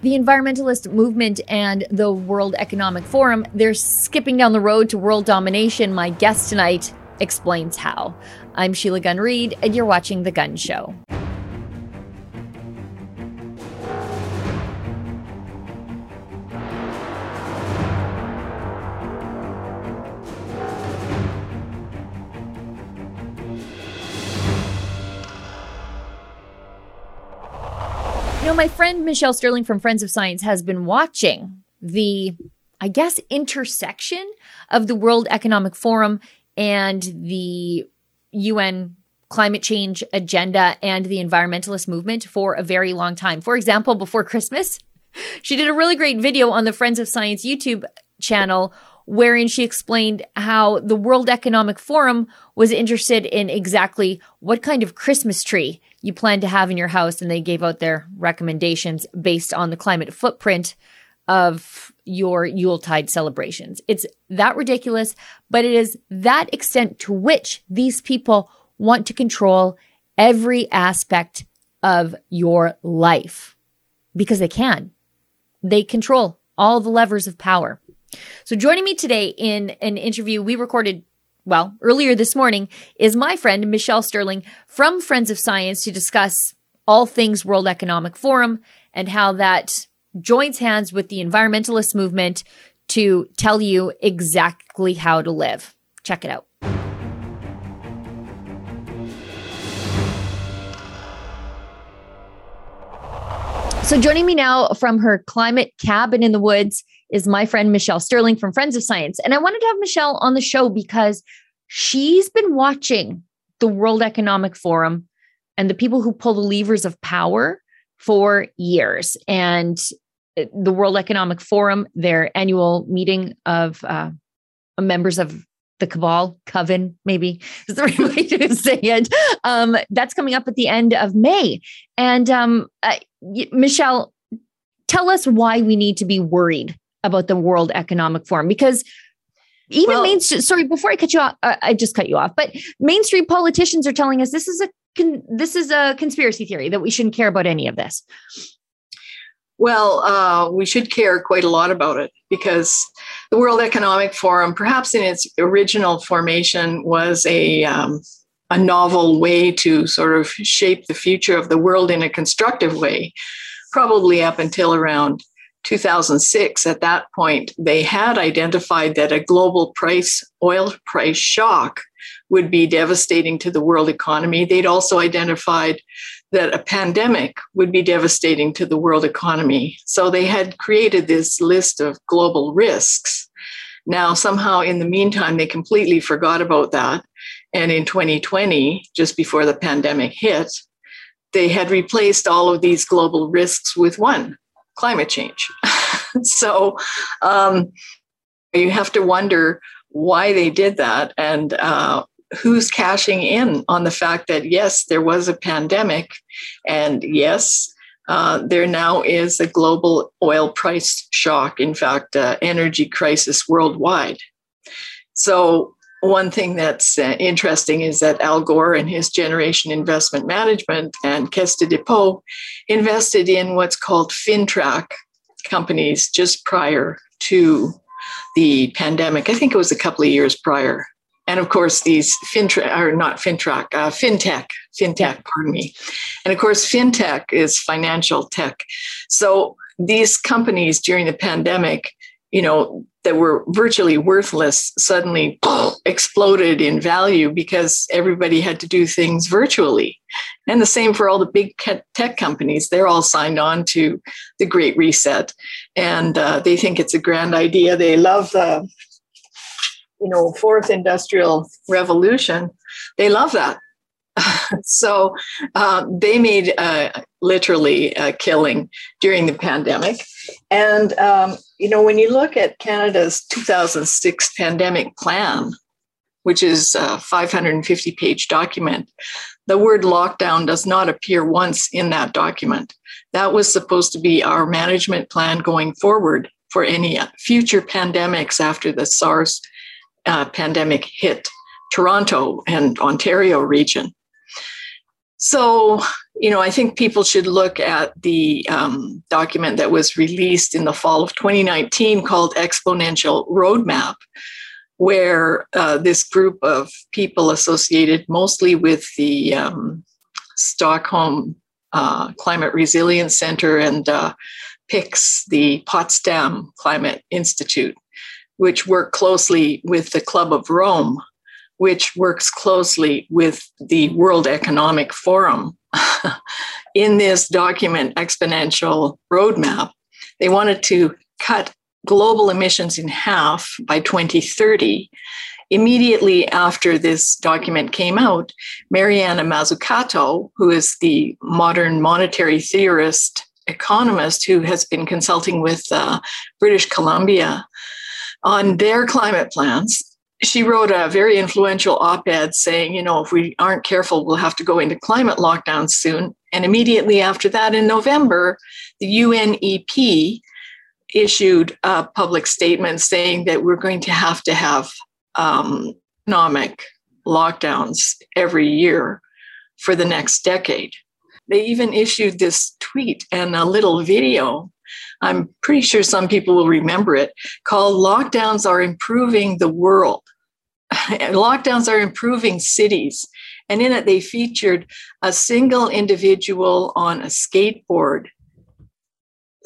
The environmentalist movement and the World Economic Forum, they're skipping down the road to world domination. My guest tonight explains how. I'm Sheila Gunn Reid, and you're watching The Gunn Show. My friend Michelle Sterling from Friends of Science has been watching the, I guess, intersection of the World Economic Forum and the UN climate change agenda and the environmentalist movement for a very long time. For example, before Christmas, she did a really great video on the Friends of Science YouTube channel wherein she explained how the World Economic Forum was interested in exactly what kind of Christmas tree you plan to have in your house. And they gave out their recommendations based on the climate footprint of your Yuletide celebrations. It's that ridiculous, but it is that extent to which these people want to control every aspect of your life because they can. They control all the levers of power. So joining me today in an interview we recorded well, earlier this morning is my friend Michelle Sterling from Friends of Science to discuss all things World Economic Forum and how that joins hands with the environmentalist movement to tell you exactly how to live. Check it out. So, joining me now from her climate cabin in the woods is my friend Michelle Sterling from Friends of Science. And I wanted to have Michelle on the show because she's been watching the World Economic Forum and the people who pull the levers of power for years. And uh, the World Economic Forum, their annual meeting of uh, members of the cabal, coven, maybe is the right way to say it. Um, that's coming up at the end of May. And um, uh, Michelle, tell us why we need to be worried about the World Economic Forum because even well, mainstream sorry before i cut you off uh, i just cut you off but mainstream politicians are telling us this is a con- this is a conspiracy theory that we shouldn't care about any of this. Well uh, we should care quite a lot about it because the world economic forum perhaps in its original formation was a um, a novel way to sort of shape the future of the world in a constructive way probably up until around 2006, at that point, they had identified that a global price, oil price shock would be devastating to the world economy. They'd also identified that a pandemic would be devastating to the world economy. So they had created this list of global risks. Now, somehow in the meantime, they completely forgot about that. And in 2020, just before the pandemic hit, they had replaced all of these global risks with one climate change. so um, you have to wonder why they did that and uh, who's cashing in on the fact that, yes, there was a pandemic, and yes, uh, there now is a global oil price shock, in fact, uh, energy crisis worldwide. So one thing that's uh, interesting is that Al Gore and his Generation Investment Management and Caisse de Depot invested in what's called FinTrack companies just prior to the pandemic. I think it was a couple of years prior. And of course, these FinTrack, or not FinTrack, uh, FinTech, FinTech, pardon me. And of course, FinTech is financial tech. So these companies during the pandemic you know, that were virtually worthless suddenly exploded in value because everybody had to do things virtually. And the same for all the big tech companies. They're all signed on to the Great Reset and uh, they think it's a grand idea. They love the, you know, fourth industrial revolution. They love that. so uh, they made uh, literally a killing during the pandemic. And, um, you know, when you look at Canada's 2006 pandemic plan, which is a 550 page document, the word lockdown does not appear once in that document. That was supposed to be our management plan going forward for any future pandemics after the SARS uh, pandemic hit Toronto and Ontario region. So, you know, I think people should look at the um, document that was released in the fall of 2019 called Exponential Roadmap, where uh, this group of people associated mostly with the um, Stockholm uh, Climate Resilience Center and uh, PIK, the Potsdam Climate Institute, which work closely with the Club of Rome, which works closely with the World Economic Forum in this document, Exponential Roadmap, they wanted to cut global emissions in half by 2030. Immediately after this document came out, Mariana Mazzucato, who is the modern monetary theorist economist who has been consulting with uh, British Columbia on their climate plans, she wrote a very influential op ed saying, you know, if we aren't careful, we'll have to go into climate lockdown soon. And immediately after that, in November, the UNEP issued a public statement saying that we're going to have to have um, economic lockdowns every year for the next decade. They even issued this tweet and a little video. I'm pretty sure some people will remember it called Lockdowns Are Improving the World. lockdowns are improving cities. And in it, they featured a single individual on a skateboard,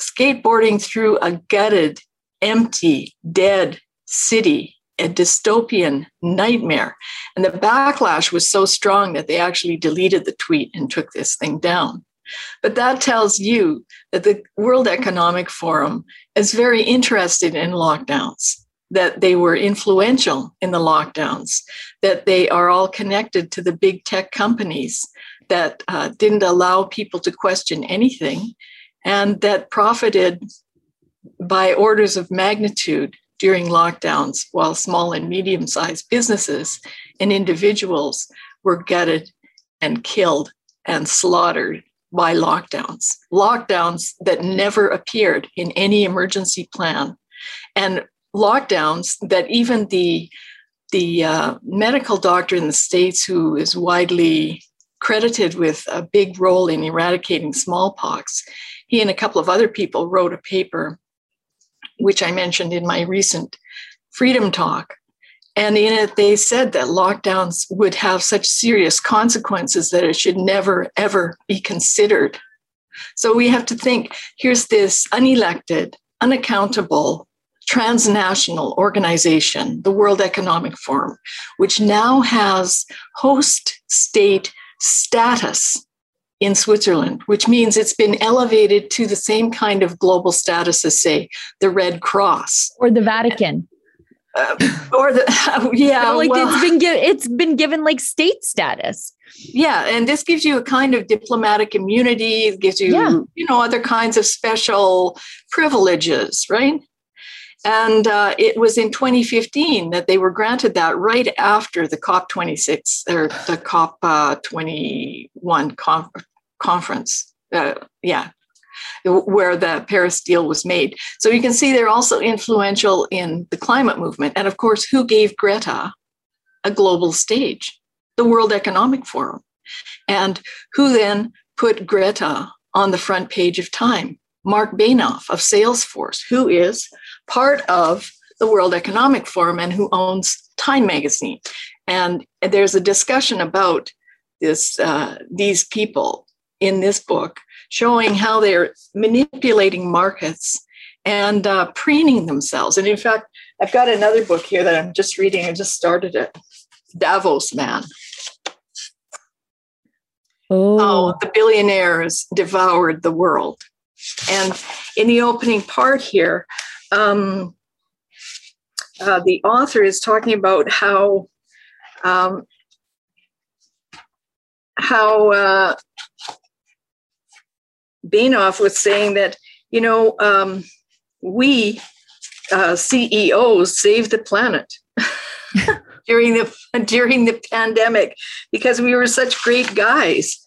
skateboarding through a gutted, empty, dead city, a dystopian nightmare. And the backlash was so strong that they actually deleted the tweet and took this thing down. But that tells you the World Economic Forum is very interested in lockdowns that they were influential in the lockdowns, that they are all connected to the big tech companies that uh, didn't allow people to question anything and that profited by orders of magnitude during lockdowns while small and medium sized businesses and individuals were gutted and killed and slaughtered by lockdowns, lockdowns that never appeared in any emergency plan. And lockdowns that even the the uh, medical doctor in the states who is widely credited with a big role in eradicating smallpox he and a couple of other people wrote a paper which i mentioned in my recent freedom talk and in it they said that lockdowns would have such serious consequences that it should never ever be considered so we have to think here's this unelected unaccountable transnational organization, the World Economic Forum, which now has host state status in Switzerland, which means it's been elevated to the same kind of global status as, say, the Red Cross or the Vatican. Uh, or the yeah, like well, it's been given it's been given like state status. Yeah, and this gives you a kind of diplomatic immunity. It gives you yeah. you know other kinds of special privileges, right? And uh, it was in 2015 that they were granted that right after the COP26 or the COP21 uh, conference. Uh, yeah, where the Paris deal was made. So you can see they're also influential in the climate movement. And of course, who gave Greta a global stage? The World Economic Forum. And who then put Greta on the front page of Time? Mark Benioff of Salesforce, who is part of the World Economic Forum and who owns Time magazine. And there's a discussion about this uh, these people in this book showing how they're manipulating markets and uh, preening themselves. And in fact, I've got another book here that I'm just reading. I just started it. Davos Man. Oh. How the billionaires devoured the world. And in the opening part here, um, uh, the author is talking about how um, how uh, Benioff was saying that you know um, we uh, CEOs saved the planet during the during the pandemic because we were such great guys,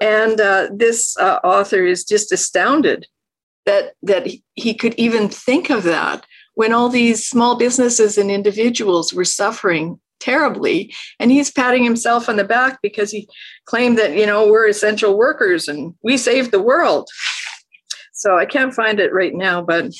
and uh, this uh, author is just astounded that that he could even think of that when all these small businesses and individuals were suffering terribly. And he's patting himself on the back because he claimed that, you know, we're essential workers and we saved the world. So I can't find it right now, but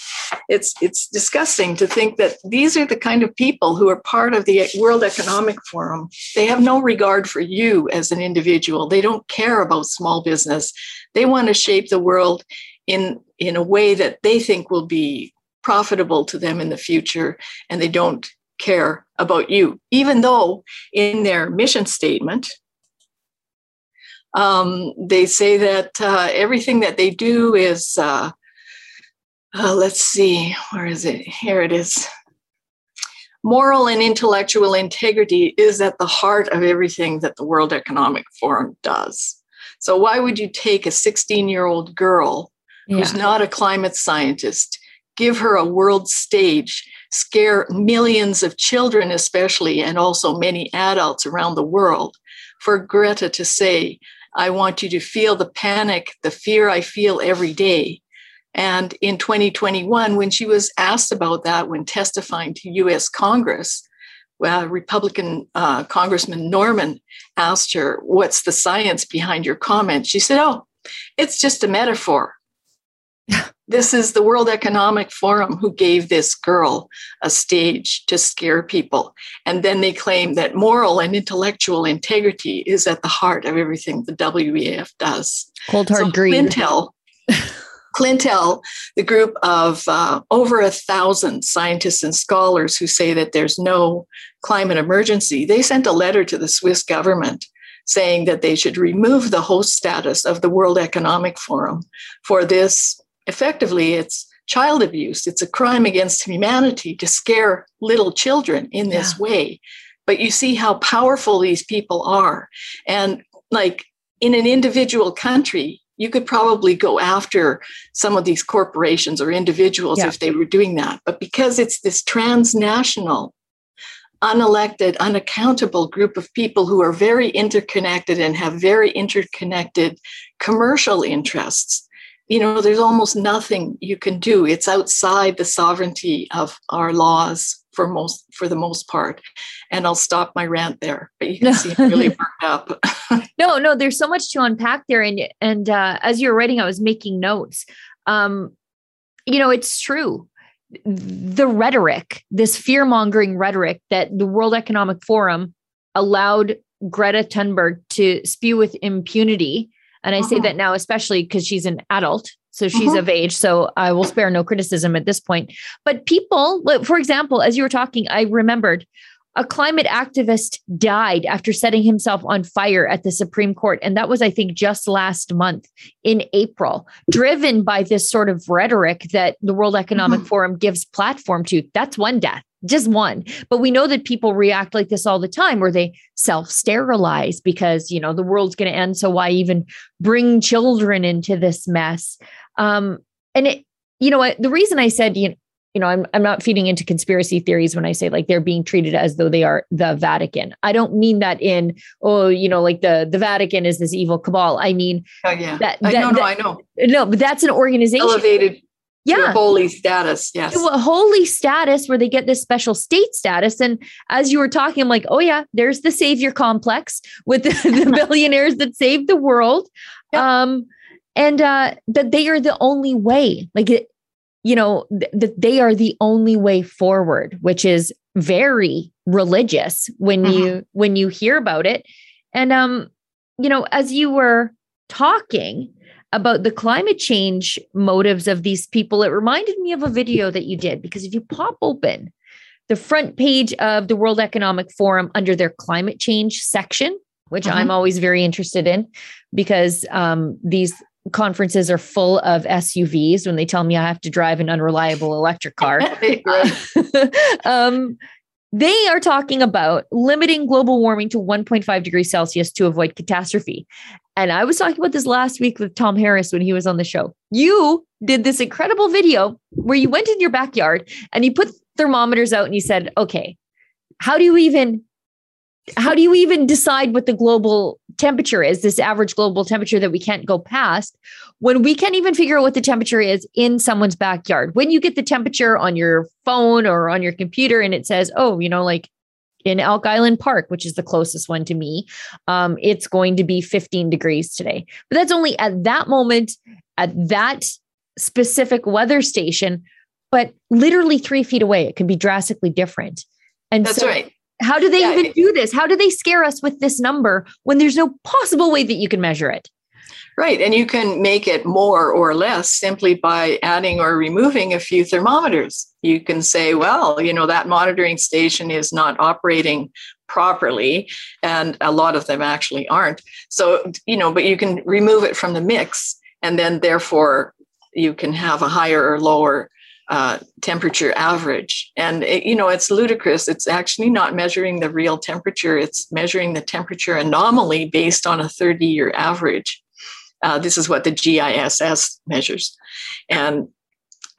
it's it's disgusting to think that these are the kind of people who are part of the World Economic Forum. They have no regard for you as an individual. They don't care about small business. They want to shape the world in in a way that they think will be profitable to them in the future and they don't care about you even though in their mission statement um, they say that uh, everything that they do is, uh, uh, let's see, where is it? Here it is. Moral and intellectual integrity is at the heart of everything that the World Economic Forum does. So, why would you take a 16 year old girl yeah. who's not a climate scientist, give her a world stage, scare millions of children, especially, and also many adults around the world, for Greta to say, I want you to feel the panic, the fear I feel every day. And in 2021, when she was asked about that when testifying to US Congress, uh, Republican uh, Congressman Norman asked her, What's the science behind your comment? She said, Oh, it's just a metaphor. this is the World Economic Forum who gave this girl a stage to scare people. And then they claim that moral and intellectual integrity is at the heart of everything the WEF does. Cold hard so greed. Clintel, Clintel, the group of uh, over a thousand scientists and scholars who say that there's no climate emergency, they sent a letter to the Swiss government saying that they should remove the host status of the World Economic Forum for this effectively it's child abuse. It's a crime against humanity to scare little children in this yeah. way. But you see how powerful these people are. And like in an individual country, you could probably go after some of these corporations or individuals yeah. if they were doing that. But because it's this transnational, unelected, unaccountable group of people who are very interconnected and have very interconnected commercial interests, you know, there's almost nothing you can do. It's outside the sovereignty of our laws for most for the most part. And I'll stop my rant there. But you can see I'm really worked up. no, no, there's so much to unpack there. And and uh, as you were writing, I was making notes. Um, you know, it's true. The rhetoric, this fear mongering rhetoric that the World Economic Forum allowed Greta Thunberg to spew with impunity and I uh-huh. say that now, especially because she's an adult. So she's uh-huh. of age. So I will spare no criticism at this point. But people, for example, as you were talking, I remembered a climate activist died after setting himself on fire at the Supreme Court. And that was, I think, just last month in April, driven by this sort of rhetoric that the World Economic mm-hmm. Forum gives platform to. That's one death just one. But we know that people react like this all the time where they self sterilize because, you know, the world's going to end. So why even bring children into this mess? Um, and it, you know what, the reason I said, you know, you know, I'm I'm not feeding into conspiracy theories when I say like they're being treated as though they are the Vatican. I don't mean that in oh, you know, like the the Vatican is this evil cabal. I mean, oh yeah, that, that, I know, no, I know. No, but that's an organization. Elevated yeah. holy status yes. To a holy status where they get this special state status. And as you were talking i'm like oh yeah there's the savior complex with the, the billionaires that saved the world. Um and uh that they are the only way. Like it you know th- that they are the only way forward which is very religious when mm-hmm. you when you hear about it and um you know as you were talking about the climate change motives of these people, it reminded me of a video that you did because if you pop open the front page of the World Economic Forum under their climate change section, which I'm mm-hmm. always very interested in because um, these conferences are full of SUVs when they tell me I have to drive an unreliable electric car. um, they are talking about limiting global warming to 1.5 degrees Celsius to avoid catastrophe. And I was talking about this last week with Tom Harris when he was on the show. You did this incredible video where you went in your backyard and you put thermometers out and you said, okay, how do you even how do you even decide what the global temperature is this average global temperature that we can't go past when we can't even figure out what the temperature is in someone's backyard when you get the temperature on your phone or on your computer and it says oh you know like in Elk Island Park, which is the closest one to me, um, it's going to be 15 degrees today. But that's only at that moment, at that specific weather station. But literally three feet away, it could be drastically different. And that's so right. How do they yeah. even do this? How do they scare us with this number when there's no possible way that you can measure it? Right. And you can make it more or less simply by adding or removing a few thermometers. You can say, well, you know, that monitoring station is not operating properly. And a lot of them actually aren't. So, you know, but you can remove it from the mix. And then therefore, you can have a higher or lower uh, temperature average. And, it, you know, it's ludicrous. It's actually not measuring the real temperature, it's measuring the temperature anomaly based on a 30 year average. Uh, this is what the GISS measures. And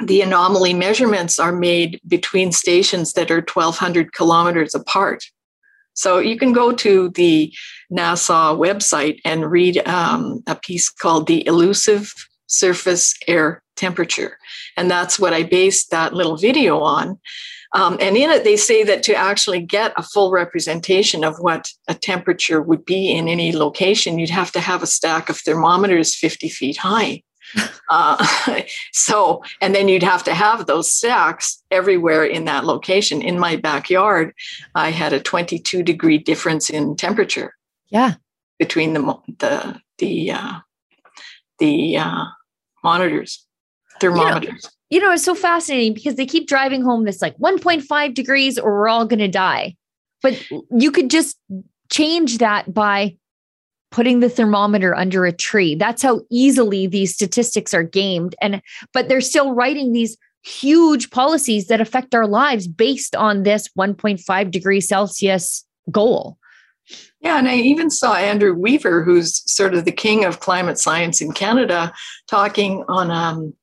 the anomaly measurements are made between stations that are 1,200 kilometers apart. So you can go to the NASA website and read um, a piece called The Elusive Surface Air Temperature. And that's what I based that little video on. Um, and in it, they say that to actually get a full representation of what a temperature would be in any location, you'd have to have a stack of thermometers 50 feet high. Uh, so, and then you'd have to have those stacks everywhere in that location. In my backyard, I had a 22 degree difference in temperature. Yeah. Between the the the uh, the uh, monitors, thermometers you know, it's so fascinating because they keep driving home this like 1.5 degrees or we're all going to die. But you could just change that by putting the thermometer under a tree. That's how easily these statistics are gamed. And, but they're still writing these huge policies that affect our lives based on this 1.5 degrees Celsius goal. Yeah, and I even saw Andrew Weaver, who's sort of the king of climate science in Canada, talking on um,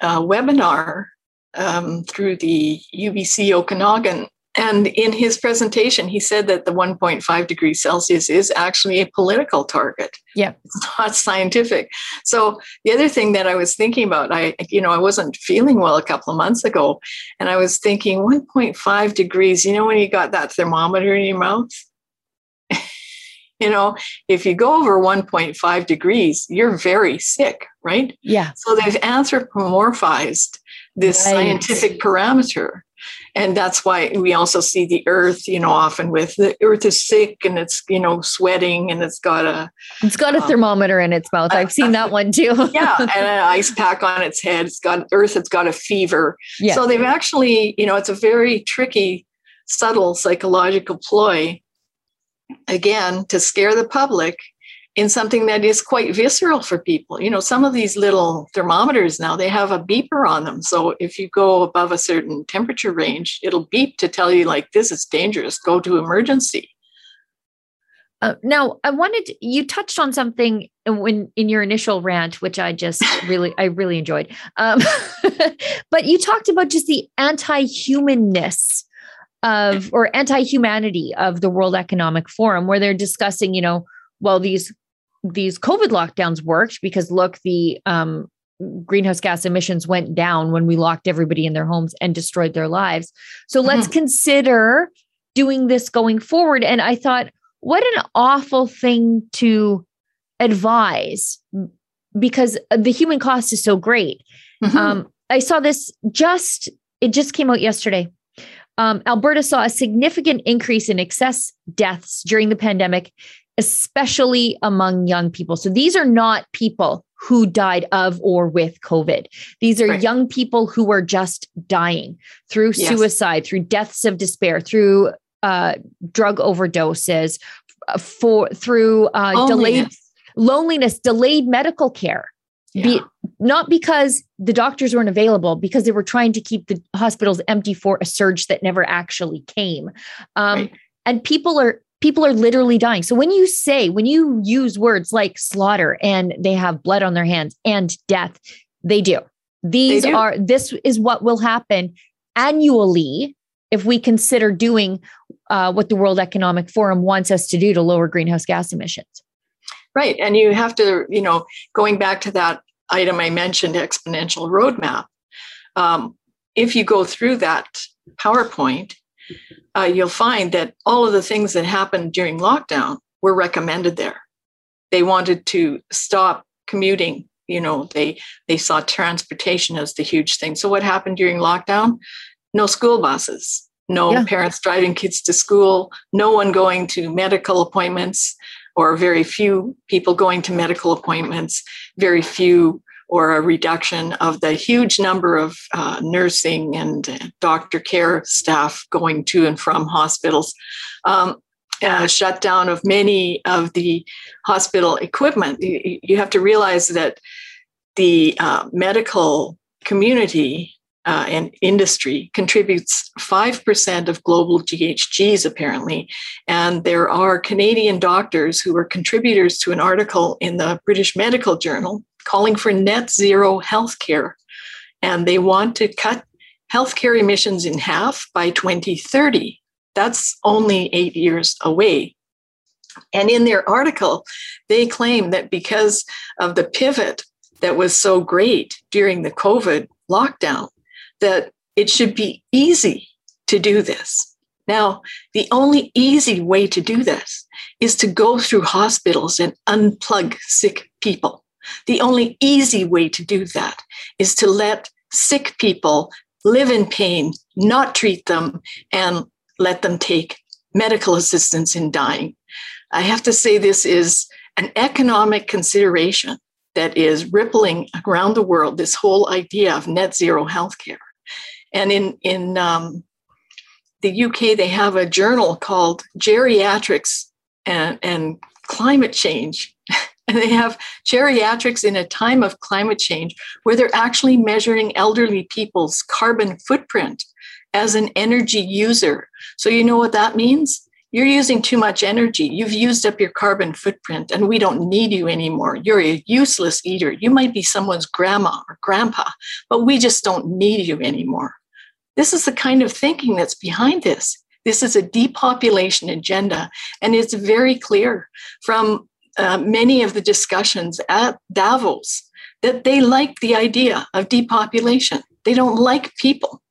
uh, webinar um, through the UBC Okanagan. And in his presentation, he said that the 1.5 degrees Celsius is actually a political target. Yeah. It's not scientific. So the other thing that I was thinking about, I, you know, I wasn't feeling well a couple of months ago. And I was thinking 1.5 degrees, you know, when you got that thermometer in your mouth? You know, if you go over 1.5 degrees, you're very sick, right? Yeah. So they've anthropomorphized this right. scientific parameter. And that's why we also see the earth, you know, often with the earth is sick and it's, you know, sweating and it's got a it's got a um, thermometer in its mouth. I've seen that one too. yeah. And an ice pack on its head. It's got earth, it's got a fever. Yeah. So they've actually, you know, it's a very tricky, subtle psychological ploy again to scare the public in something that is quite visceral for people. You know, some of these little thermometers now, they have a beeper on them. So if you go above a certain temperature range, it'll beep to tell you, like, this is dangerous, go to emergency. Uh, now, I wanted to, you touched on something when in your initial rant, which I just really, I really enjoyed. Um, but you talked about just the anti-humanness of or anti-humanity of the World Economic Forum where they're discussing, you know, well these these COVID lockdowns worked because look, the um, greenhouse gas emissions went down when we locked everybody in their homes and destroyed their lives. So let's mm-hmm. consider doing this going forward. And I thought, what an awful thing to advise because the human cost is so great. Mm-hmm. Um, I saw this just, it just came out yesterday um, Alberta saw a significant increase in excess deaths during the pandemic, especially among young people. So these are not people who died of or with COVID. These are right. young people who were just dying through yes. suicide, through deaths of despair, through uh, drug overdoses, uh, for through uh, delayed loneliness, delayed medical care. Yeah. Be, not because the doctors weren't available, because they were trying to keep the hospitals empty for a surge that never actually came. Um, right. And people are people are literally dying. So when you say, when you use words like slaughter and they have blood on their hands and death, they do. These they do. are this is what will happen annually if we consider doing uh, what the World Economic Forum wants us to do to lower greenhouse gas emissions. Right. And you have to, you know, going back to that item I mentioned, exponential roadmap, um, if you go through that PowerPoint, uh, you'll find that all of the things that happened during lockdown were recommended there. They wanted to stop commuting. You know, they they saw transportation as the huge thing. So what happened during lockdown? No school buses, no yeah. parents driving kids to school, no one going to medical appointments, or very few people going to medical appointments, very few or a reduction of the huge number of uh, nursing and doctor care staff going to and from hospitals. Um, shutdown of many of the hospital equipment. You, you have to realize that the uh, medical community uh, and industry contributes 5% of global GHGs, apparently. And there are Canadian doctors who are contributors to an article in the British Medical Journal calling for net zero healthcare. And they want to cut healthcare emissions in half by 2030. That's only eight years away. And in their article, they claim that because of the pivot that was so great during the COVID lockdown, that it should be easy to do this. Now, the only easy way to do this is to go through hospitals and unplug sick people. The only easy way to do that is to let sick people live in pain, not treat them, and let them take medical assistance in dying. I have to say, this is an economic consideration that is rippling around the world this whole idea of net zero healthcare. And in, in um, the UK, they have a journal called Geriatrics and, and Climate Change. and they have geriatrics in a time of climate change where they're actually measuring elderly people's carbon footprint as an energy user. So, you know what that means? You're using too much energy. You've used up your carbon footprint, and we don't need you anymore. You're a useless eater. You might be someone's grandma or grandpa, but we just don't need you anymore. This is the kind of thinking that's behind this. This is a depopulation agenda, and it's very clear from uh, many of the discussions at Davos that they like the idea of depopulation. They don't like people.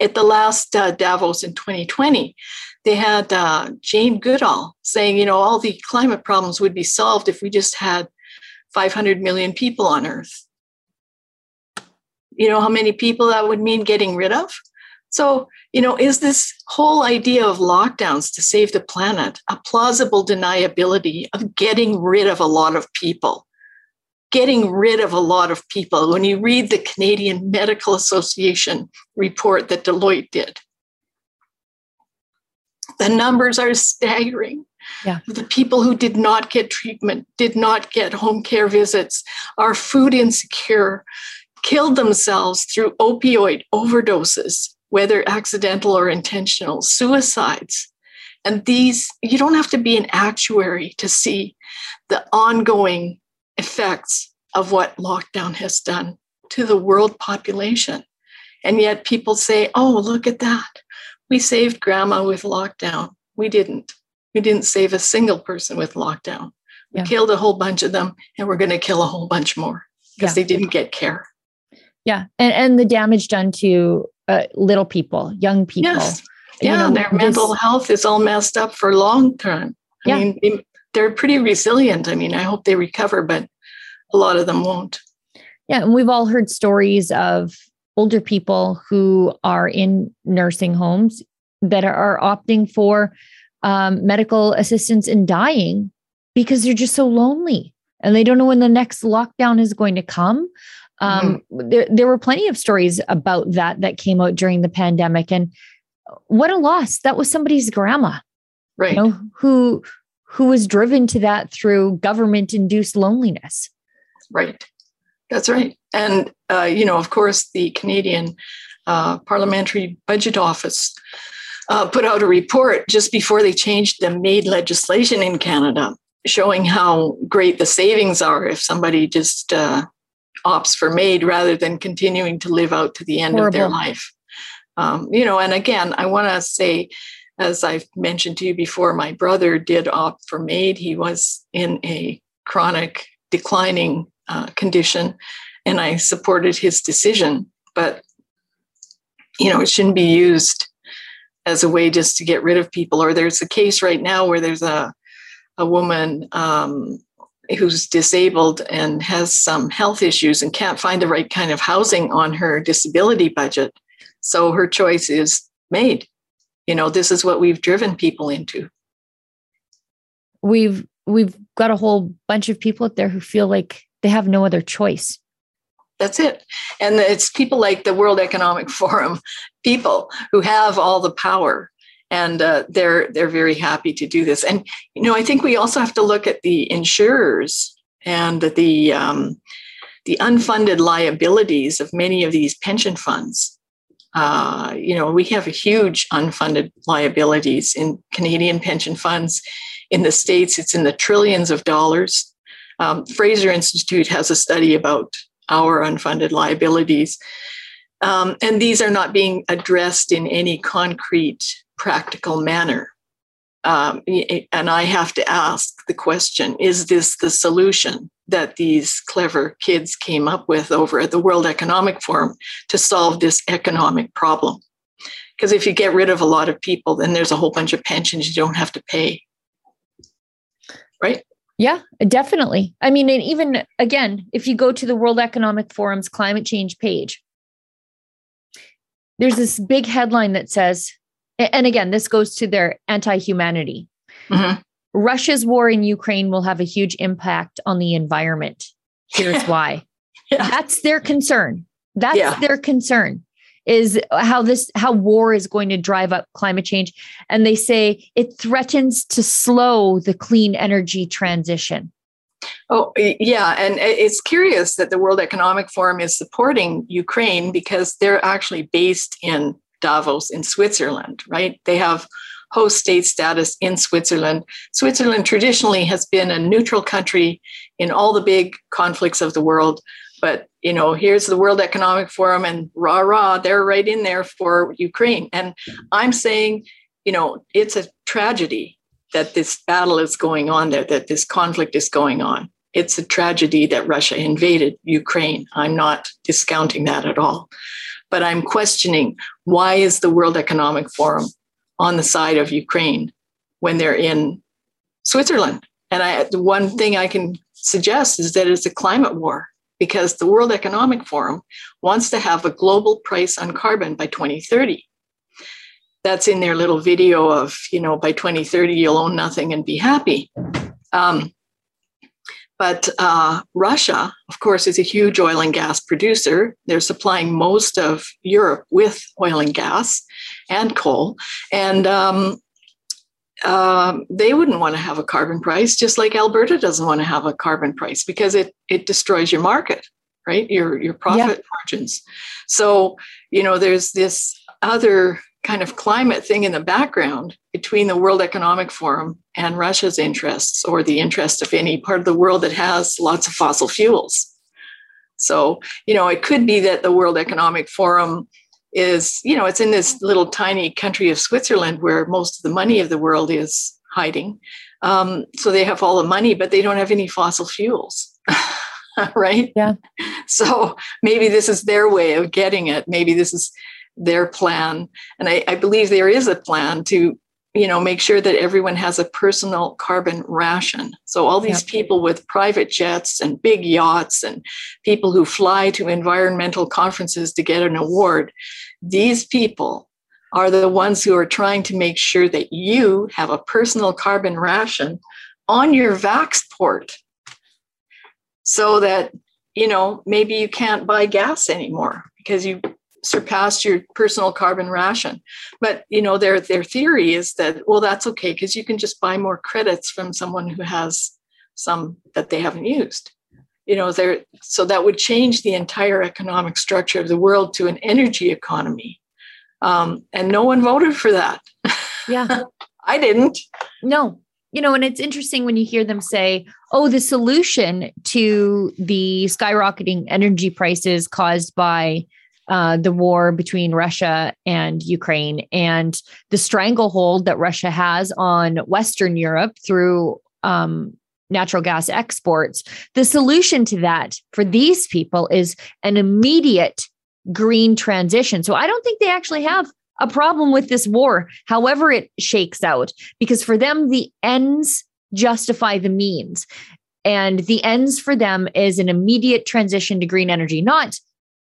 At the last uh, Davos in 2020, they had uh, Jane Goodall saying, you know, all the climate problems would be solved if we just had 500 million people on Earth. You know how many people that would mean getting rid of? So, you know, is this whole idea of lockdowns to save the planet a plausible deniability of getting rid of a lot of people? Getting rid of a lot of people. When you read the Canadian Medical Association report that Deloitte did, the numbers are staggering. Yeah. The people who did not get treatment, did not get home care visits, are food insecure, killed themselves through opioid overdoses, whether accidental or intentional, suicides. And these, you don't have to be an actuary to see the ongoing effects of what lockdown has done to the world population. And yet people say, oh, look at that. We saved grandma with lockdown. We didn't. We didn't save a single person with lockdown. We yeah. killed a whole bunch of them, and we're going to kill a whole bunch more because yeah. they didn't get care. Yeah, and and the damage done to uh, little people, young people. Yes. Yeah, know, their this, mental health is all messed up for long term. I yeah. mean, they're pretty resilient. I mean, I hope they recover, but a lot of them won't. Yeah, and we've all heard stories of older people who are in nursing homes that are opting for um, medical assistance in dying because they're just so lonely and they don't know when the next lockdown is going to come um, mm-hmm. there, there were plenty of stories about that that came out during the pandemic. And what a loss. That was somebody's grandma. Right. You know, who who was driven to that through government induced loneliness. Right. That's right. And, uh, you know, of course, the Canadian uh, Parliamentary Budget Office uh, put out a report just before they changed the MAID legislation in Canada, showing how great the savings are if somebody just uh, opts for MAID rather than continuing to live out to the end Horrible. of their life. Um, you know, and again, I want to say, as I've mentioned to you before, my brother did opt for MAID. He was in a chronic declining uh, condition, and I supported his decision. But you know, it shouldn't be used as a way just to get rid of people. Or there's a case right now where there's a a woman um, who's disabled and has some health issues and can't find the right kind of housing on her disability budget. So her choice is MAID. You know, this is what we've driven people into. We've we've got a whole bunch of people out there who feel like they have no other choice. That's it. And it's people like the World Economic Forum, people who have all the power and uh, they're they're very happy to do this. And you know, I think we also have to look at the insurers and the um, the unfunded liabilities of many of these pension funds. Uh, you know, we have huge unfunded liabilities in Canadian pension funds. In the states, it's in the trillions of dollars. Um, Fraser Institute has a study about our unfunded liabilities. Um, and these are not being addressed in any concrete practical manner. Um, and I have to ask the question is this the solution that these clever kids came up with over at the World Economic Forum to solve this economic problem? Because if you get rid of a lot of people, then there's a whole bunch of pensions you don't have to pay. Right? Yeah, definitely. I mean, and even again, if you go to the World Economic Forum's climate change page, there's this big headline that says and again, this goes to their anti humanity. Mm-hmm. Russia's war in Ukraine will have a huge impact on the environment. Here's why. yeah. That's their concern. That's yeah. their concern is how this how war is going to drive up climate change and they say it threatens to slow the clean energy transition. Oh, yeah. And it's curious that the World Economic Forum is supporting Ukraine because they're actually based in Davos in Switzerland, right? They have host state status in Switzerland. Switzerland traditionally has been a neutral country in all the big conflicts of the world. But you know, here's the World Economic Forum, and rah rah, they're right in there for Ukraine. And I'm saying, you know, it's a tragedy that this battle is going on there, that this conflict is going on. It's a tragedy that Russia invaded Ukraine. I'm not discounting that at all but I'm questioning why is the World Economic Forum on the side of Ukraine when they're in Switzerland? And I, the one thing I can suggest is that it's a climate war because the World Economic Forum wants to have a global price on carbon by 2030. That's in their little video of, you know, by 2030, you'll own nothing and be happy. Um, but uh, Russia, of course, is a huge oil and gas producer. They're supplying most of Europe with oil and gas and coal. And um, uh, they wouldn't want to have a carbon price, just like Alberta doesn't want to have a carbon price because it, it destroys your market, right? Your, your profit yeah. margins. So, you know, there's this other kind of climate thing in the background between the World Economic Forum and Russia's interests or the interest of any part of the world that has lots of fossil fuels. So, you know, it could be that the World Economic Forum is, you know, it's in this little tiny country of Switzerland where most of the money of the world is hiding. Um, so they have all the money, but they don't have any fossil fuels. right? Yeah. So maybe this is their way of getting it. Maybe this is their plan. And I, I believe there is a plan to you know make sure that everyone has a personal carbon ration so all these yep. people with private jets and big yachts and people who fly to environmental conferences to get an award these people are the ones who are trying to make sure that you have a personal carbon ration on your vaxport so that you know maybe you can't buy gas anymore because you surpassed your personal carbon ration. But you know, their their theory is that well, that's okay because you can just buy more credits from someone who has some that they haven't used. You know, there so that would change the entire economic structure of the world to an energy economy. Um, and no one voted for that. Yeah. I didn't. No, you know, and it's interesting when you hear them say, oh, the solution to the skyrocketing energy prices caused by uh, the war between Russia and Ukraine and the stranglehold that Russia has on Western Europe through um, natural gas exports. The solution to that for these people is an immediate green transition. So I don't think they actually have a problem with this war, however it shakes out, because for them, the ends justify the means. And the ends for them is an immediate transition to green energy, not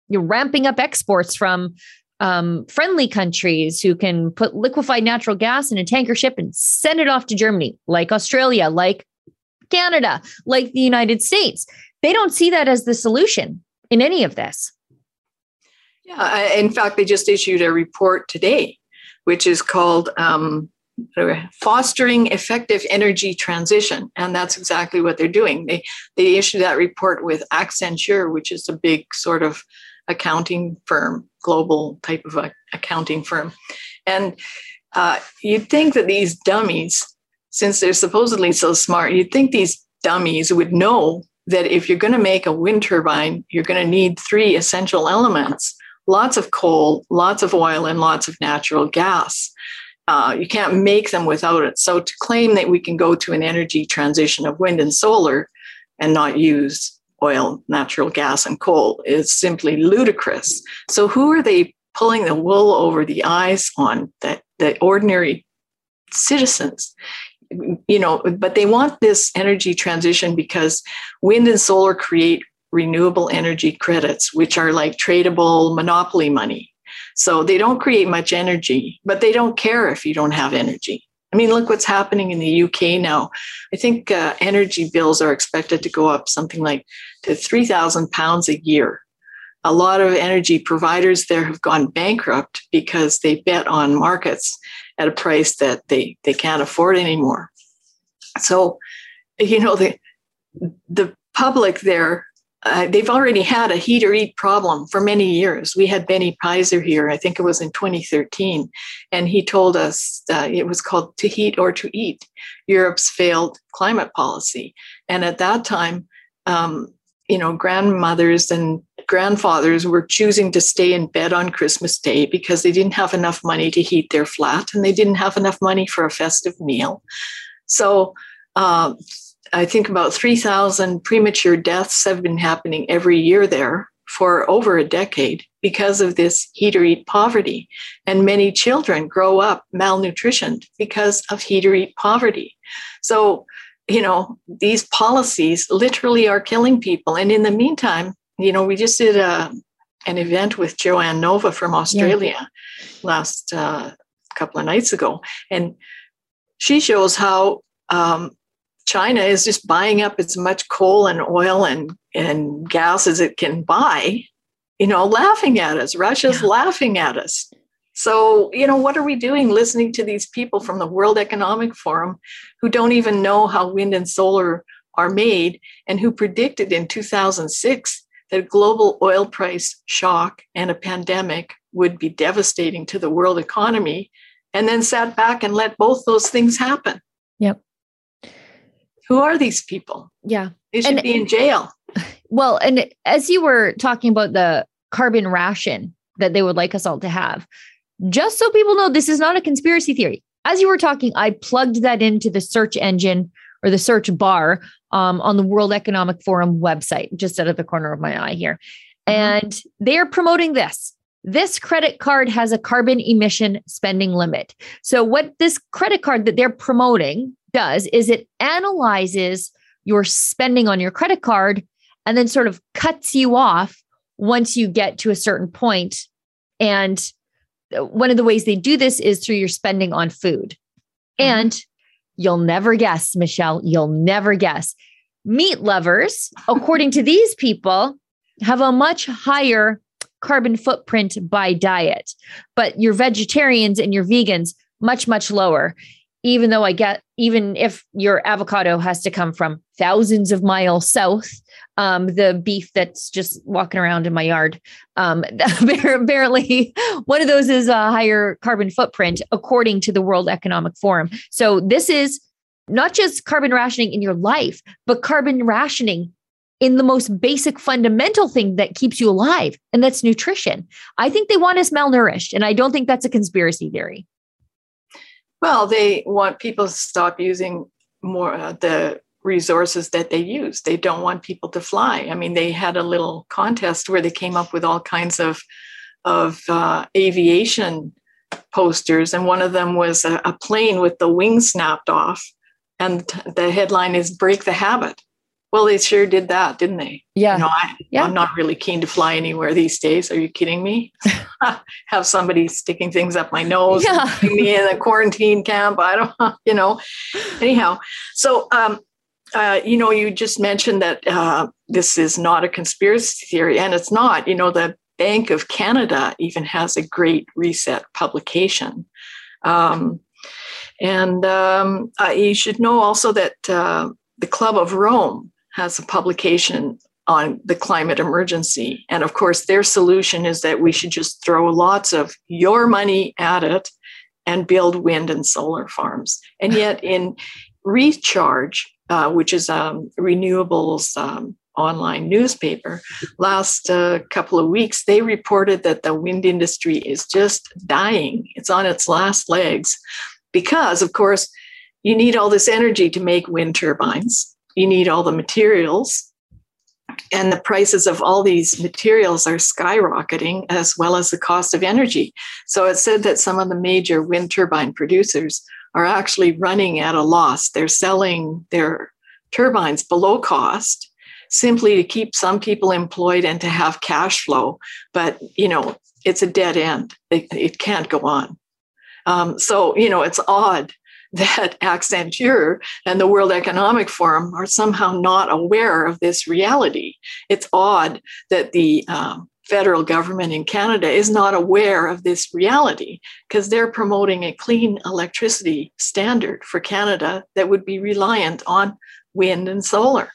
you're ramping up exports from um, friendly countries who can put liquefied natural gas in a tanker ship and send it off to Germany, like Australia, like Canada, like the United States. They don't see that as the solution in any of this. Yeah, in fact, they just issued a report today, which is called um, Fostering Effective Energy Transition. And that's exactly what they're doing. They, they issued that report with Accenture, which is a big sort of accounting firm, global type of accounting firm. And uh, you'd think that these dummies, since they're supposedly so smart, you'd think these dummies would know that if you're going to make a wind turbine, you're going to need three essential elements lots of coal, lots of oil, and lots of natural gas. Uh, you can't make them without it. So to claim that we can go to an energy transition of wind and solar and not use oil, natural gas, and coal is simply ludicrous. So who are they pulling the wool over the eyes on? That the ordinary citizens you know but they want this energy transition because wind and solar create renewable energy credits, which are like tradable monopoly money. So they don't create much energy, but they don't care if you don't have energy. I mean, look what's happening in the UK now. I think uh, energy bills are expected to go up something like to 3,000 pounds a year. A lot of energy providers there have gone bankrupt because they bet on markets at a price that they, they can't afford anymore. So, you know, the, the public there uh, they've already had a heat or eat problem for many years. We had Benny Peiser here, I think it was in 2013, and he told us uh, it was called To Heat or To Eat, Europe's failed climate policy. And at that time, um, you know, grandmothers and grandfathers were choosing to stay in bed on Christmas Day because they didn't have enough money to heat their flat and they didn't have enough money for a festive meal. So, uh, I think about 3,000 premature deaths have been happening every year there for over a decade because of this heat or eat poverty. And many children grow up malnutritioned because of heat or eat poverty. So, you know, these policies literally are killing people. And in the meantime, you know, we just did a, an event with Joanne Nova from Australia yeah. last uh, couple of nights ago. And she shows how um, China is just buying up as much coal and oil and, and gas as it can buy, you know, laughing at us. Russia's yeah. laughing at us. So, you know, what are we doing listening to these people from the World Economic Forum who don't even know how wind and solar are made and who predicted in 2006 that a global oil price shock and a pandemic would be devastating to the world economy and then sat back and let both those things happen? Yep who are these people? Yeah. They should and, be in jail. Well, and as you were talking about the carbon ration that they would like us all to have, just so people know, this is not a conspiracy theory. As you were talking, I plugged that into the search engine or the search bar um, on the World Economic Forum website, just out of the corner of my eye here. Mm-hmm. And they are promoting this. This credit card has a carbon emission spending limit. So, what this credit card that they're promoting does is it analyzes your spending on your credit card and then sort of cuts you off once you get to a certain point. And one of the ways they do this is through your spending on food. Mm-hmm. And you'll never guess, Michelle, you'll never guess. Meat lovers, according to these people, have a much higher carbon footprint by diet, but your vegetarians and your vegans, much, much lower even though I get, even if your avocado has to come from thousands of miles south, um, the beef that's just walking around in my yard, um, apparently one of those is a higher carbon footprint, according to the World Economic Forum. So this is not just carbon rationing in your life, but carbon rationing in the most basic fundamental thing that keeps you alive, and that's nutrition. I think they want us malnourished, and I don't think that's a conspiracy theory. Well, they want people to stop using more uh, the resources that they use. They don't want people to fly. I mean, they had a little contest where they came up with all kinds of of uh, aviation posters, and one of them was a, a plane with the wings snapped off, and the headline is "Break the Habit." Well, they sure did that, didn't they? Yeah. You know, I, Yeah. I'm not really keen to fly anywhere these days. Are you kidding me? Have somebody sticking things up my nose, Yeah. putting me in a quarantine camp. I don't, you know. Anyhow, so um, uh, you know, you just mentioned that uh, this is not a conspiracy theory, and it's not. You know, the Bank of Canada even has a Great Reset publication. Um, and um, uh, you should know also that uh, the Club of Rome has a publication on the climate emergency. And of course, their solution is that we should just throw lots of your money at it and build wind and solar farms. And yet, in Recharge, uh, which is um, renewables um, online newspaper, last uh, couple of weeks, they reported that the wind industry is just dying. It's on its last legs because, of course, you need all this energy to make wind turbines. You need all the materials. And the prices of all these materials are skyrocketing, as well as the cost of energy. So it said that some of the major wind turbine producers are actually running at a loss. They're selling their turbines below cost simply to keep some people employed and to have cash flow. But, you know, it's a dead end. It, it can't go on. Um, so, you know, it's odd that Accenture and the World Economic Forum are somehow not aware of this reality. It's odd that the um, federal government in Canada is not aware of this reality because they're promoting a clean electricity standard for Canada that would be reliant on wind and solar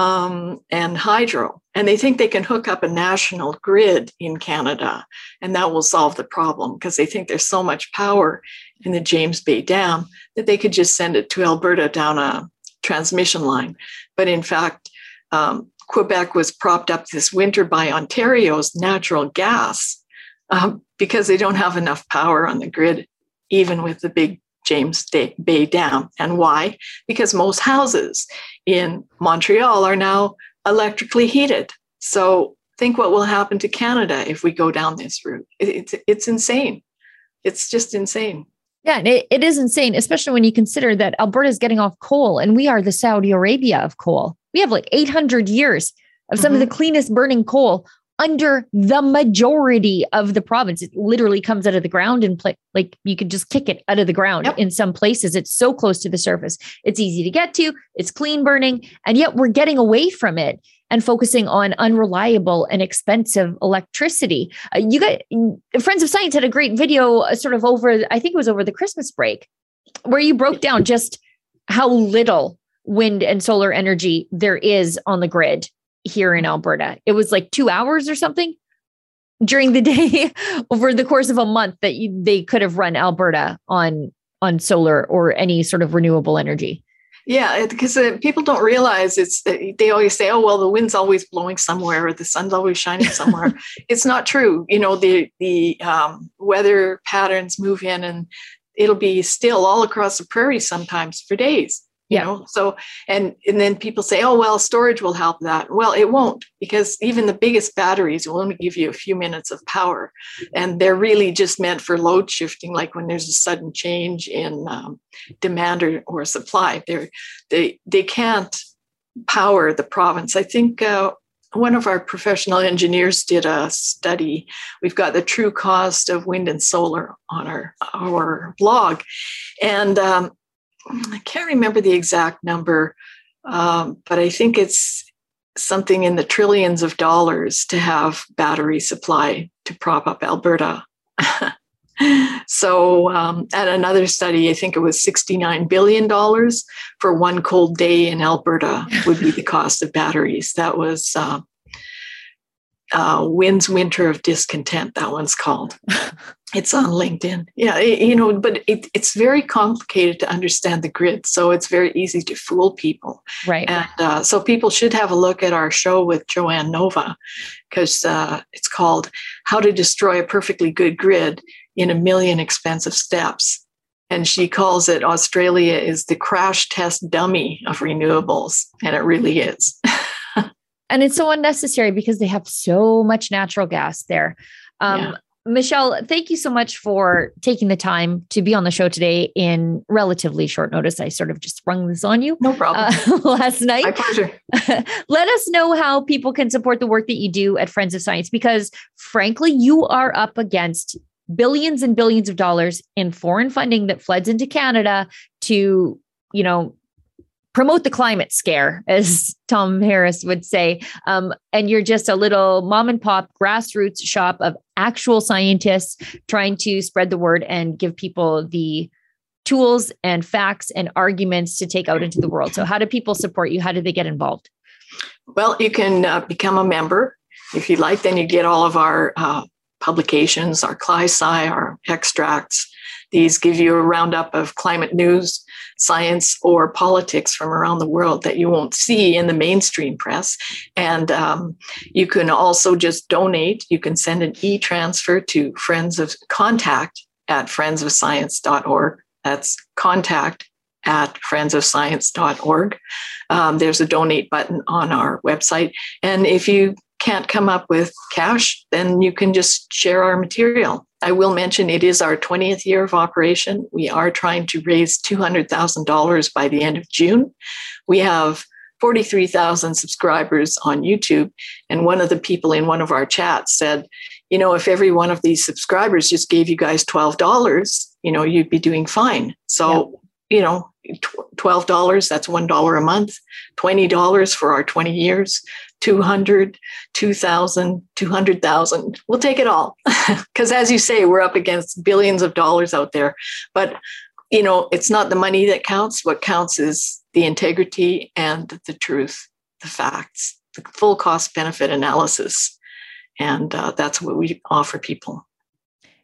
um, and hydro. And they think they can hook up a national grid in Canada and that will solve the problem because they think there's so much power in the James Bay Dam that they could just send it to Alberta down a transmission line. But in fact, um, Quebec was propped up this winter by Ontario's natural gas um, because they don't have enough power on the grid, even with the big James Bay Dam. And why? Because most houses in Montreal are now electrically heated. So think what will happen to Canada if we go down this route. It's, it's insane. It's just insane. Yeah, and it, it is insane, especially when you consider that Alberta is getting off coal and we are the Saudi Arabia of coal. We have like 800 years of some Mhm. of the cleanest burning coal under the majority of the province. It literally comes out of the ground and pla- like you could just kick it out of the ground Yep. in some places. It's so close to the surface. It's easy to get to, it's clean burning, and yet we're getting away from it and focusing on unreliable and expensive electricity. Uh, you got Friends of Science had a great video uh, sort of over, I think it was over the Christmas break, where you broke down just how little wind and solar energy there is on the grid here in Alberta. It was like two hours or something during the day over the course of a month that you, they could have run Alberta on on solar or any sort of renewable energy. Yeah, because uh, people don't realize it's they always say, "Oh, well, the wind's always blowing somewhere, or the sun's always shining somewhere." it's not true. You know, the the um, weather patterns move in, and it'll be still all across the prairie sometimes for days. You Yeah. know, so and and then people say, "Oh, well, storage will help that." Well, it won't because even the biggest batteries will only give you a few minutes of power, and they're really just meant for load shifting, like when there's a sudden change in um, demand or, or supply. They're, they they can't power the province. I think uh, one of our professional engineers did a study. We've got the true cost of wind and solar on our our blog, and um, I can't remember the exact number, um, but I think it's something in the trillions of dollars to have battery supply to prop up Alberta. so, um, at another study, I think it was $69 billion for one cold day in Alberta would be the cost of batteries. That was uh, uh, Wind's Winter of Discontent, that one's called. it's on LinkedIn. Yeah, it- you know, but it, it's very complicated to understand the grid. So it's very easy to fool people. Right. And uh, so people should have a look at our show with Joanne Nova because uh, it's called How to Destroy a Perfectly Good Grid in a Million Expensive Steps. And she calls it Australia is the crash test dummy of renewables. And it really is. and it's so unnecessary because they have so much natural gas there. Um, Yeah. Michelle, thank you so much for taking the time to be on the show today in relatively short notice. I sort of just sprung this on you. No problem. Uh, last night. My pleasure. Let us know how people can support the work that you do at Friends of Science because, frankly, you are up against billions and billions of dollars in foreign funding that floods into Canada to, you know, promote the climate scare, as Tom Harris would say. Um, and you're just a little mom and pop grassroots shop of actual scientists trying to spread the word and give people the tools and facts and arguments to take out into the world. So, how do people support you? How do they get involved? Well, you can uh, become a member if you like. Then you get all of our uh, publications, our CliSci, our extracts. These give you a roundup of climate news, science, or politics from around the world that you won't see in the mainstream press. And um, you can also just donate. You can send an e transfer to Friends of Contact at friendsofscience.org. That's contact at friendsofscience.org. Um, there's a donate button on our website. And if you can't come up with cash, then you can just share our material. I will mention it is our 20th year of operation. We are trying to raise $200,000 by the end of June. We have 43,000 subscribers on YouTube. And one of the people in one of our chats said, you know, if every one of these subscribers just gave you guys $12, you know, you'd be doing fine. So, you know, $12, that's $1 a month, $20 for our 20 years, 200, 2000, 200,000. We'll take it all. Because as you say, we're up against billions of dollars out there. But, you know, it's not the money that counts. What counts is the integrity and the truth, the facts, the full cost benefit analysis. And uh, that's what we offer people.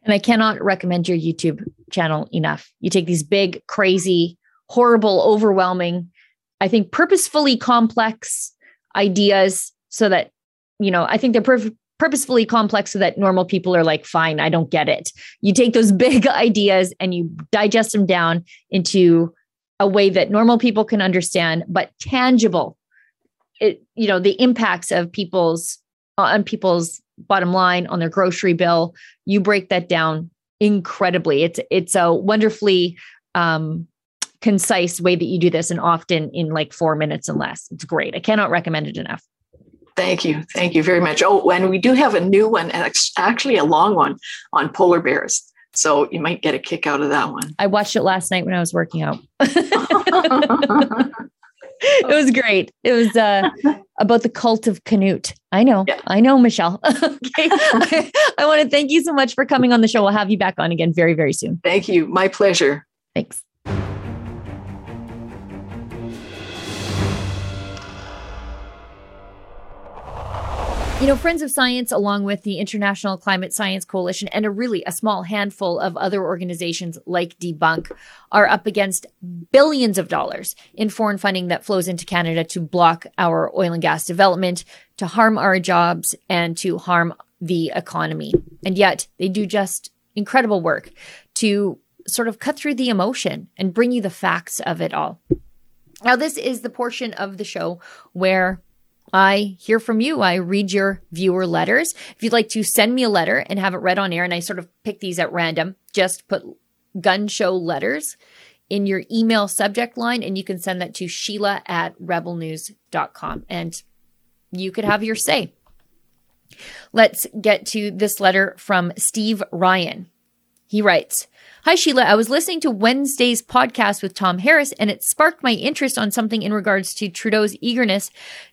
And I cannot recommend your YouTube channel enough. You take these big, crazy, horrible, overwhelming, I think purposefully complex ideas so that, you know, I think they're purposefully complex so that normal people are like, fine, I don't get it. You take those big ideas and you digest them down into a way that normal people can understand, but tangible. It, you know, the impacts of people's on people's bottom line on their grocery bill. You break that down incredibly. It's it's a wonderfully um, concise way that you do this and often in like four minutes and less. It's great. I cannot recommend it enough. Thank you. Thank you very much. Oh, and we do have a new one, actually a long one on polar bears. So you might get a kick out of that one. I watched it last night when I was working out. it was great. It was uh, about the cult of Canute. I know. Yeah. I know, Michelle. okay. I, I want to thank you so much for coming on the show. We'll have you back on again very, very soon. Thank you. My pleasure. Thanks. You know, Friends of Science, along with the International Climate Science Coalition and a really a small handful of other organizations like Debunk, are up against billions of dollars in foreign funding that flows into Canada to block our oil and gas development, to harm our jobs, and to harm the economy. And yet they do just incredible work to sort of cut through the emotion and bring you the facts of it all. Now, this is the portion of the show where I hear from you. I read your viewer letters. If you'd like to send me a letter and have it read on air, and I sort of pick these at random, just put Gunn Show letters in your email subject line and you can send that to Sheila at rebelnews.com and you could have your say. Let's get to this letter from Steve Ryan. He writes, Hi, Sheila. I was listening to Wednesday's podcast with Tom Harris, and it sparked my interest on something in regards to Trudeau's eagerness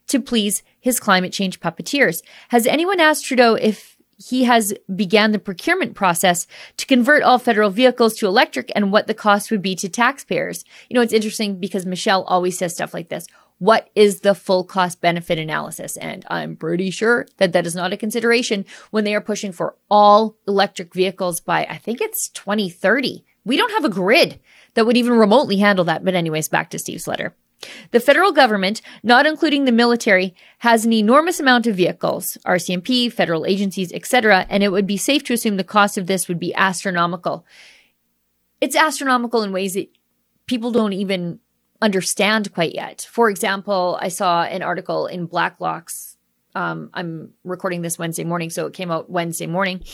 to please his climate change puppeteers. Has anyone asked Trudeau if he has began the procurement process to convert all federal vehicles to electric and what the cost would be to taxpayers? You know, it's interesting because Michelle always says stuff like this what is the full cost benefit analysis? And I'm pretty sure that that is not a consideration when they are pushing for all electric vehicles by, I think it's 2030. We don't have a grid that would even remotely handle that. But, anyways, back to Steve's letter. The federal government, not including the military, has an enormous amount of vehicles, RCMP, federal agencies, etc., and it would be safe to assume the cost of this would be astronomical. It's astronomical in ways that people don't even understand quite yet. For example, I saw an article in Blacklock's. Um, I'm recording this Wednesday morning, so it came out Wednesday morning.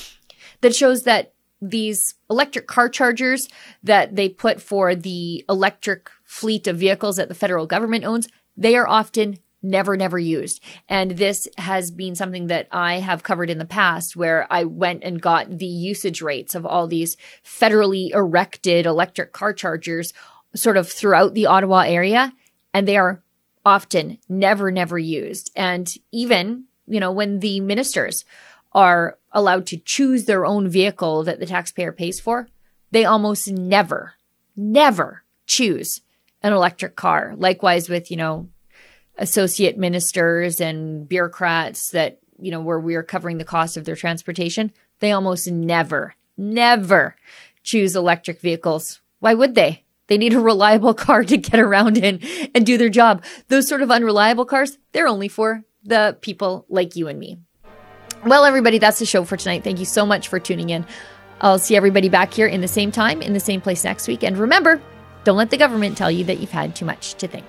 that shows that these electric car chargers that they put for the electric fleet of vehicles that the federal government owns, they are often never, never used. And this has been something that I have covered in the past where I went and got the usage rates of all these federally erected electric car chargers sort of throughout the Ottawa area. And they are often never, never used. And even, you know, when the ministers are allowed to choose their own vehicle that the taxpayer pays for, they almost never, never choose an electric car. Likewise with, you know, associate ministers and bureaucrats that, you know, where we are covering the cost of their transportation, they almost never, never choose electric vehicles. Why would they? They need a reliable car to get around in and do their job. Those sort of unreliable cars, they're only for the people like you and me. Well, everybody, that's the show for tonight. Thank you so much for tuning in. I'll see everybody back here in the same time, in the same place next week. And remember, don't let the government tell you that you've had too much to think.